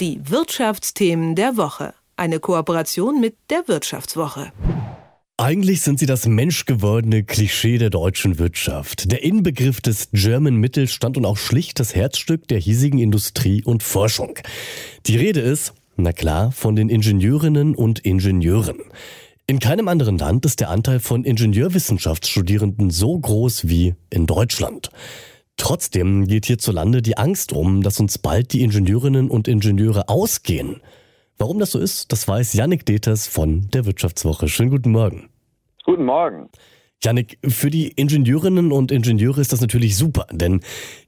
Die Wirtschaftsthemen der Woche. Eine Kooperation mit der Wirtschaftswoche. Eigentlich sind sie das menschgewordene Klischee der deutschen Wirtschaft, der Inbegriff des German Mittelstand und auch schlicht das Herzstück der hiesigen Industrie und Forschung. Die Rede ist, na klar, von den Ingenieurinnen und Ingenieuren. In keinem anderen Land ist der Anteil von Ingenieurwissenschaftsstudierenden so groß wie in Deutschland. Trotzdem geht hierzulande die Angst um, dass uns bald die Ingenieurinnen und Ingenieure ausgehen. Warum das so ist, das weiß Yannick Deters von der Wirtschaftswoche. Schönen guten Morgen. Guten Morgen. Janik, für die Ingenieurinnen und Ingenieure ist das natürlich super, denn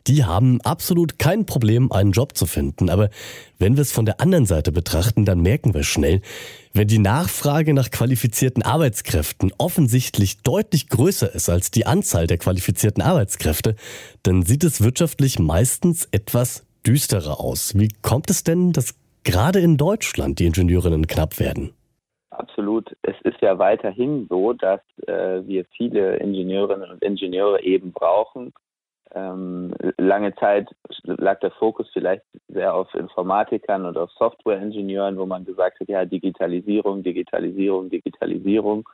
die haben absolut kein Problem, einen Job zu finden. Aber wenn wir es von der anderen Seite betrachten, dann merken wir schnell, wenn die Nachfrage nach qualifizierten Arbeitskräften offensichtlich deutlich größer ist als die Anzahl der qualifizierten Arbeitskräfte, dann sieht es wirtschaftlich meistens etwas düsterer aus. Wie kommt es denn, dass gerade in Deutschland die Ingenieurinnen knapp werden? Absolut. Ja weiterhin so, dass äh, wir viele Ingenieurinnen und Ingenieure eben brauchen. Ähm, lange Zeit lag der Fokus vielleicht sehr auf Informatikern und auf Softwareingenieuren, wo man gesagt hat, ja, Digitalisierung, Digitalisierung, Digitalisierung.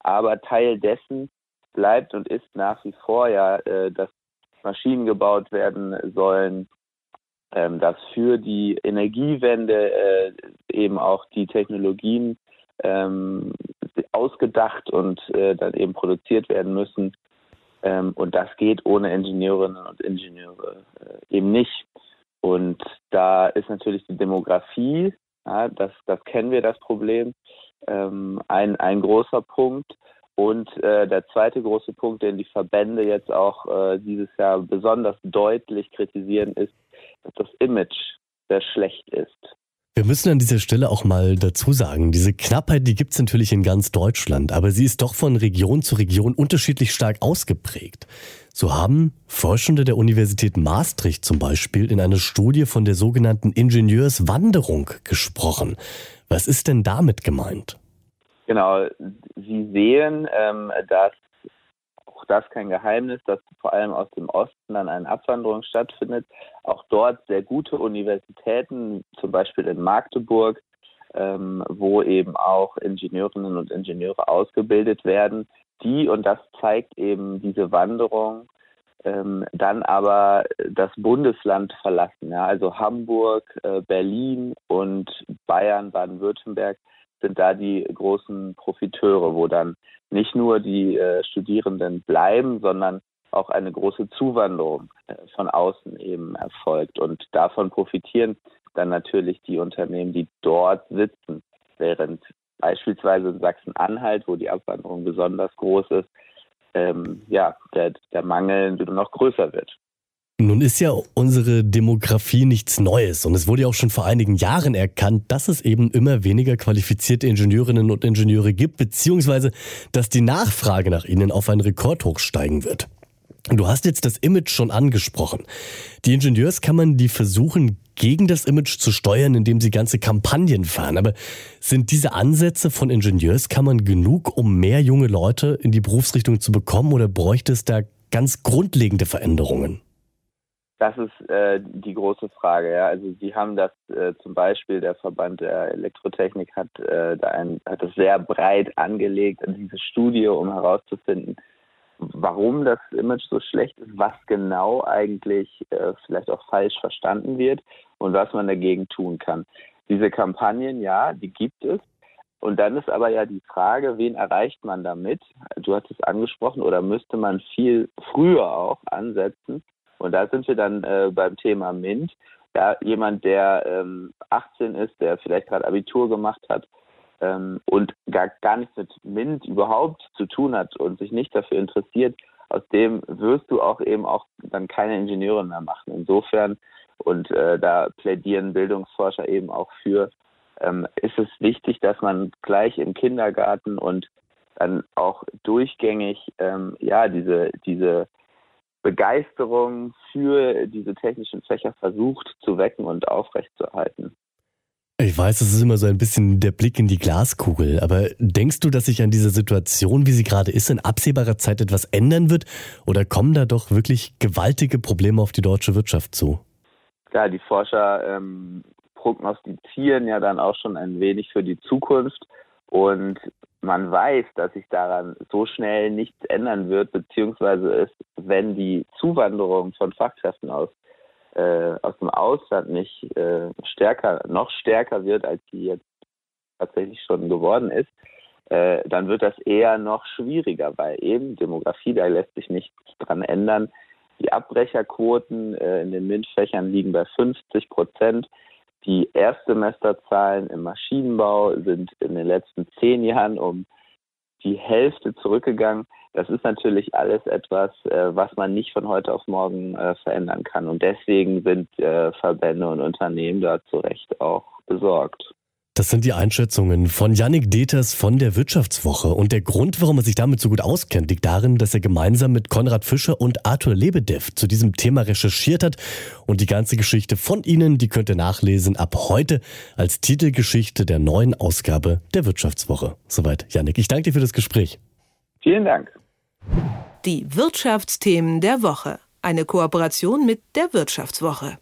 Aber Teil dessen bleibt und ist nach wie vor ja, äh, dass Maschinen gebaut werden sollen, ähm, dass für die Energiewende äh, eben auch die Technologien ähm, ausgedacht und äh, dann eben produziert werden müssen. Ähm, und das geht ohne Ingenieurinnen und Ingenieure äh, eben nicht. Und da ist natürlich die Demografie, ja, das, das kennen wir, das Problem, ähm, ein, ein großer Punkt. Und äh, der zweite große Punkt, den die Verbände jetzt auch äh, dieses Jahr besonders deutlich kritisieren, ist, dass das Image sehr schlecht ist. Wir müssen an dieser Stelle auch mal dazu sagen, diese Knappheit, die gibt es natürlich in ganz Deutschland, aber sie ist doch von Region zu Region unterschiedlich stark ausgeprägt. So haben Forschende der Universität Maastricht zum Beispiel in einer Studie von der sogenannten Ingenieurswanderung gesprochen. Was ist denn damit gemeint? Genau, Sie sehen, ähm, dass das kein Geheimnis, dass vor allem aus dem Osten dann eine Abwanderung stattfindet. Auch dort sehr gute Universitäten, zum Beispiel in Magdeburg, ähm, wo eben auch Ingenieurinnen und Ingenieure ausgebildet werden, die, und das zeigt eben diese Wanderung, ähm, dann aber das Bundesland verlassen. Ja? Also Hamburg, äh, Berlin und Bayern, Baden-Württemberg sind da die großen Profiteure, wo dann nicht nur die äh, Studierenden bleiben, sondern auch eine große Zuwanderung äh, von außen eben erfolgt. Und davon profitieren dann natürlich die Unternehmen, die dort sitzen, während beispielsweise in Sachsen-Anhalt, wo die Abwanderung besonders groß ist, ähm, ja, der, der Mangel noch größer wird. Nun ist ja unsere Demografie nichts Neues und es wurde ja auch schon vor einigen Jahren erkannt, dass es eben immer weniger qualifizierte Ingenieurinnen und Ingenieure gibt, beziehungsweise dass die Nachfrage nach ihnen auf einen Rekordhoch steigen wird. Du hast jetzt das Image schon angesprochen. Die Ingenieurskammern, die versuchen, gegen das Image zu steuern, indem sie ganze Kampagnen fahren. Aber sind diese Ansätze von Ingenieurskammern genug, um mehr junge Leute in die Berufsrichtung zu bekommen oder bräuchte es da ganz grundlegende Veränderungen? Das ist äh, die große Frage. Ja. Also Sie haben das äh, zum Beispiel, der Verband der Elektrotechnik hat, äh, da ein, hat es sehr breit angelegt diese Studie, um herauszufinden, warum das Image so schlecht ist, was genau eigentlich äh, vielleicht auch falsch verstanden wird und was man dagegen tun kann. Diese Kampagnen, ja, die gibt es. Und dann ist aber ja die Frage, wen erreicht man damit? Du hast es angesprochen, oder müsste man viel früher auch ansetzen? Und da sind wir dann äh, beim Thema MINT. Ja, jemand, der ähm, 18 ist, der vielleicht gerade Abitur gemacht hat ähm, und gar, gar nichts mit MINT überhaupt zu tun hat und sich nicht dafür interessiert, aus dem wirst du auch eben auch dann keine Ingenieure mehr machen. Insofern, und äh, da plädieren Bildungsforscher eben auch für, ähm, ist es wichtig, dass man gleich im Kindergarten und dann auch durchgängig ähm, ja diese diese Begeisterung für diese technischen Fächer versucht zu wecken und aufrechtzuerhalten. Ich weiß, das ist immer so ein bisschen der Blick in die Glaskugel, aber denkst du, dass sich an dieser Situation, wie sie gerade ist, in absehbarer Zeit etwas ändern wird? Oder kommen da doch wirklich gewaltige Probleme auf die deutsche Wirtschaft zu? Klar, die Forscher ähm, prognostizieren ja dann auch schon ein wenig für die Zukunft und man weiß, dass sich daran so schnell nichts ändern wird, beziehungsweise es, wenn die Zuwanderung von Fachkräften aus, äh, aus dem Ausland nicht äh, stärker, noch stärker wird, als sie jetzt tatsächlich schon geworden ist, äh, dann wird das eher noch schwieriger, weil eben Demografie, da lässt sich nichts dran ändern. Die Abbrecherquoten äh, in den MINT-Fächern liegen bei 50 Prozent. Die Erstsemesterzahlen im Maschinenbau sind in den letzten zehn Jahren um die Hälfte zurückgegangen. Das ist natürlich alles etwas, äh, was man nicht von heute auf morgen äh, verändern kann. Und deswegen sind äh, Verbände und Unternehmen da zu Recht auch besorgt. Das sind die Einschätzungen von Yannick Deters von der Wirtschaftswoche. Und der Grund, warum er sich damit so gut auskennt, liegt darin, dass er gemeinsam mit Konrad Fischer und Arthur Lebedev zu diesem Thema recherchiert hat. Und die ganze Geschichte von ihnen, die könnt ihr nachlesen ab heute als Titelgeschichte der neuen Ausgabe der Wirtschaftswoche. Soweit, Yannick. Ich danke dir für das Gespräch. Vielen Dank. Die Wirtschaftsthemen der Woche. Eine Kooperation mit der Wirtschaftswoche.